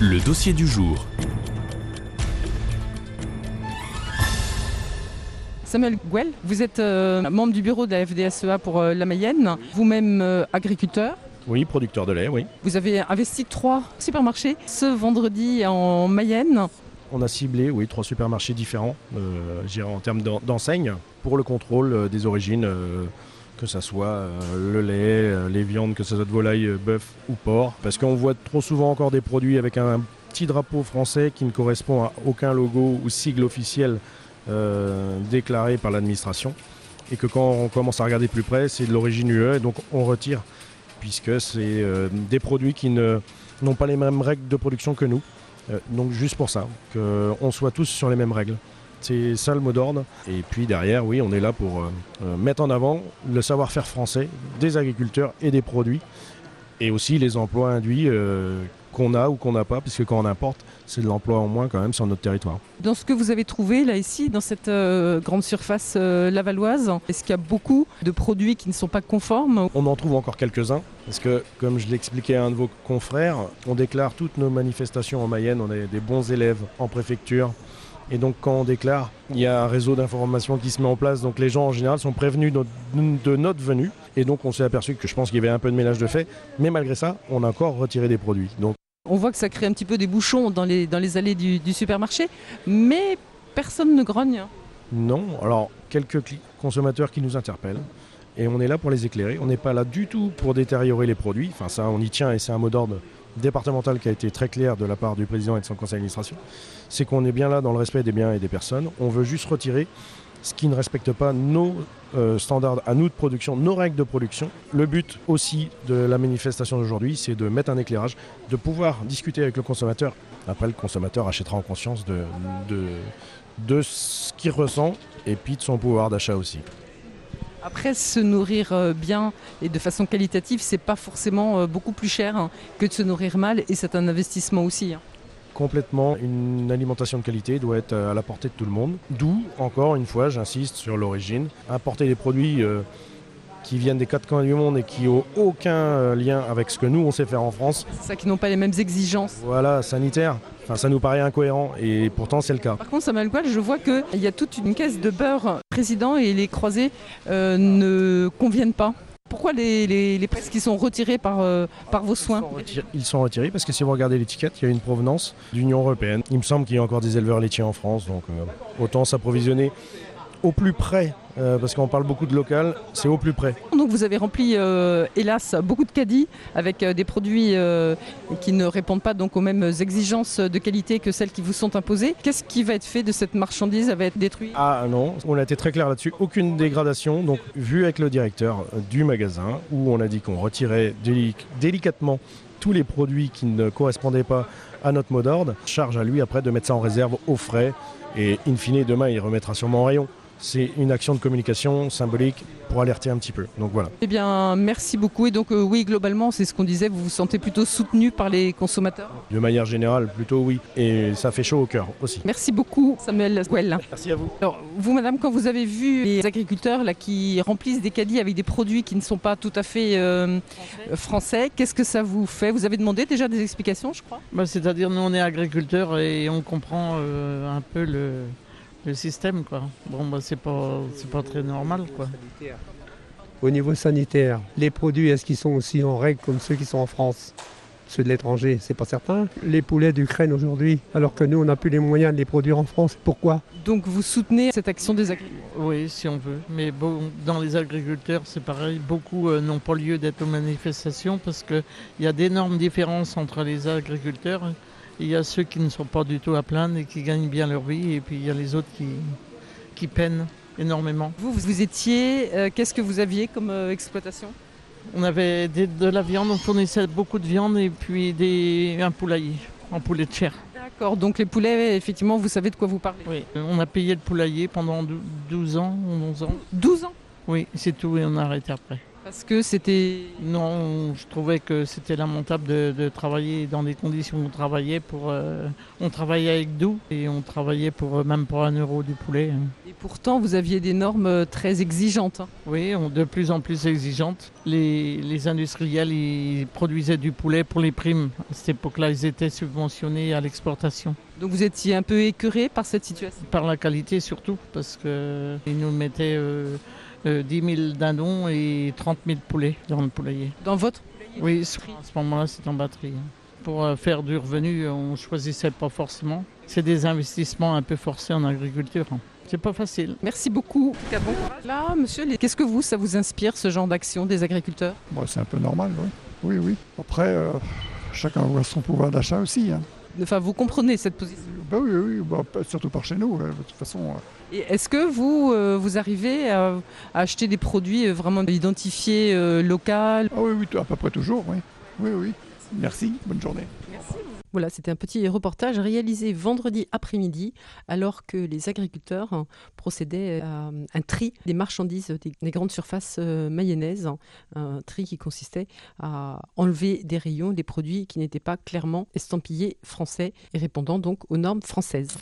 Le dossier du jour. Samuel Gouel, vous êtes euh, membre du bureau de la FDSEA pour euh, la Mayenne, vous-même euh, agriculteur. Oui, producteur de lait, oui. Vous avez investi trois supermarchés ce vendredi en Mayenne. On a ciblé, oui, trois supermarchés différents, euh, je dirais en termes d'en- d'enseignes, pour le contrôle euh, des origines, euh, que ce soit euh, le lait, euh, les viandes, que ce soit de volaille, euh, bœuf ou porc. Parce qu'on voit trop souvent encore des produits avec un petit drapeau français qui ne correspond à aucun logo ou sigle officiel déclaré par l'administration. Et que quand on commence à regarder plus près, c'est de l'origine UE, et donc on retire, puisque c'est des produits qui n'ont pas les mêmes règles de production que nous. Donc juste pour ça, qu'on soit tous sur les mêmes règles. C'est ça le mot d'ordre. Et puis derrière, oui, on est là pour euh, euh, mettre en avant le savoir-faire français des agriculteurs et des produits. Et aussi les emplois induits euh, qu'on a ou qu'on n'a pas, puisque quand on importe, c'est de l'emploi en moins quand même sur notre territoire. Dans ce que vous avez trouvé là ici, dans cette euh, grande surface euh, lavalloise, est-ce qu'il y a beaucoup de produits qui ne sont pas conformes? On en trouve encore quelques-uns, parce que comme je l'expliquais à un de vos confrères, on déclare toutes nos manifestations en Mayenne, on est des bons élèves en préfecture. Et donc quand on déclare, il y a un réseau d'information qui se met en place, donc les gens en général sont prévenus de, notre venue. Et donc on s'est aperçu que je pense qu'il y avait un peu de ménage de fait, mais malgré ça, on a encore retiré des produits. Donc On voit que ça crée un petit peu des bouchons dans les, dans les allées du, du supermarché, mais personne ne grogne. Non, alors quelques consommateurs qui nous interpellent et on est là pour les éclairer. On n'est pas là du tout pour détériorer les produits. Enfin, ça, on y tient et c'est un mot d'ordre départemental qui a été très clair de la part du président et de son conseil d'administration. C'est qu'on est bien là dans le respect des biens et des personnes. On veut juste retirer ce qui ne respecte pas nos euh, standards à nous de production, nos règles de production. Le but aussi de la manifestation d'aujourd'hui, c'est de mettre un éclairage, de pouvoir discuter avec le consommateur. Après, le consommateur achètera en conscience de, de ce qu'il ressent et puis de son pouvoir d'achat aussi. Après, se nourrir euh, bien et de façon qualitative, c'est pas forcément euh, beaucoup plus cher hein, que de se nourrir mal, et c'est un investissement aussi. hein. Complètement, une alimentation de qualité doit être à la portée de tout le monde. D'où, encore une fois, j'insiste sur l'origine. Importer des produits euh, qui viennent des quatre coins du monde et qui n'ont aucun euh, lien avec ce que nous, on sait faire en France, C'est ça qui n'ont pas les mêmes exigences. voilà, sanitaire, enfin, ça nous paraît incohérent et pourtant c'est le cas. Par contre, Samuel Goual, je vois qu'il y a toute une caisse de beurre président et les croisés euh, ne conviennent pas. Pourquoi les, les, les presses qui sont retirées par, euh, par vos soins? Ils sont retirés parce que si vous regardez l'étiquette, il y a une provenance d'Union Européenne. Il me semble qu'il y a encore des éleveurs laitiers en France, donc euh, autant s'approvisionner au plus près, euh, parce qu'on parle beaucoup de local, c'est au plus près. Donc vous avez rempli, euh, hélas, beaucoup de caddies avec euh, des produits qui ne répondent pas donc aux mêmes exigences de qualité que celles qui vous sont imposées. Qu'est-ce qui va être fait de cette marchandise? Elle va être détruite? Ah non, on a été très clair là-dessus, aucune dégradation. Donc vu avec le directeur du magasin, où on a dit qu'on retirait déli- délicatement tous les produits qui ne correspondaient pas à notre mot d'ordre, charge à lui après de mettre ça en réserve au frais. Et in fine, demain, il remettra sûrement en rayon. C'est une action de communication symbolique pour alerter un petit peu. Donc voilà. Eh bien, merci beaucoup. Et donc, euh, oui, globalement, c'est ce qu'on disait, vous vous sentez plutôt soutenu par les consommateurs De manière générale, plutôt oui. Et ça fait chaud au cœur aussi. Merci beaucoup, Samuel Gouel. Merci à vous. Alors, vous, madame, quand vous avez vu les agriculteurs là, qui remplissent des caddies avec des produits qui ne sont pas tout à fait euh, français, qu'est-ce que ça vous fait? Vous avez demandé déjà des explications, je crois? Bah, C'est-à-dire, nous, on est agriculteurs et on comprend euh, un peu le, le système, quoi. Bon, bah, c'est pas, c'est pas très normal, quoi. Au niveau sanitaire, les produits, est-ce qu'ils sont aussi en règle comme ceux qui sont en France Ceux de l'étranger, c'est pas certain. Les poulets d'Ukraine aujourd'hui, alors que nous, on n'a plus les moyens de les produire en France. Pourquoi? Donc, vous soutenez cette action des agriculteurs Oui, si on veut. Mais bon, dans les agriculteurs, c'est pareil. Beaucoup euh, n'ont pas lieu d'être aux manifestations parce qu'il y a d'énormes différences entre les agriculteurs. Il y a ceux qui ne sont pas du tout à plaindre et qui gagnent bien leur vie. Et puis, il y a les autres qui, qui peinent énormément. Vous, vous étiez, euh, qu'est-ce que vous aviez comme euh, exploitation? On avait des- de la viande, on fournissait beaucoup de viande et puis des, un poulailler, un poulet de chair. D'accord, donc les poulets, effectivement, vous savez de quoi vous parlez. Oui. On a payé le poulailler pendant dou- 12 ans, 11 ans. 12 ans? Oui, c'est tout et on a arrêté après. Parce que c'était... Non, je trouvais que c'était lamentable de, de, travailler dans des conditions où on travaillait pour... Euh, on travaillait avec doux et on travaillait pour euh, même pour un euro du poulet. Hein. Et pourtant, vous aviez des normes euh, très exigeantes. Hein. Oui, de plus en plus exigeantes. Les, les, industriels, ils produisaient du poulet pour les primes. À cette époque-là, ils étaient subventionnés à l'exportation. Donc vous étiez un peu écœuré par cette situation? Par la qualité surtout, parce qu'ils nous mettaient... Euh, 10 000 dindons et 30 000 poulets dans le poulailler. Dans votre Oui, à ce moment-là, c'est en batterie. Hein. Pour euh, faire du revenu, on ne choisissait pas forcément. C'est des investissements un peu forcés en agriculture. Hein. C'est pas facile. Merci beaucoup. Là, monsieur, qu'est-ce que vous, ça vous inspire, ce genre d'action des agriculteurs? Bon, C'est un peu normal, oui. Oui, oui. Après, euh, chacun voit son pouvoir d'achat aussi. Hein. Enfin, vous comprenez cette position bah Oui, oui, bah, surtout par chez nous. De toute façon. Et est-ce que vous, euh, vous arrivez à, acheter des produits euh, vraiment identifiés euh, locaux Ah oui, oui, à peu près toujours, oui. Oui, oui. Merci, bonne journée. Merci. Voilà, c'était un petit reportage réalisé vendredi après-midi, alors que les agriculteurs procédaient à un tri des marchandises des, grandes surfaces mayonnaises, hein. un tri qui consistait à enlever des rayons des produits qui n'étaient pas clairement estampillés français et répondant donc aux normes françaises.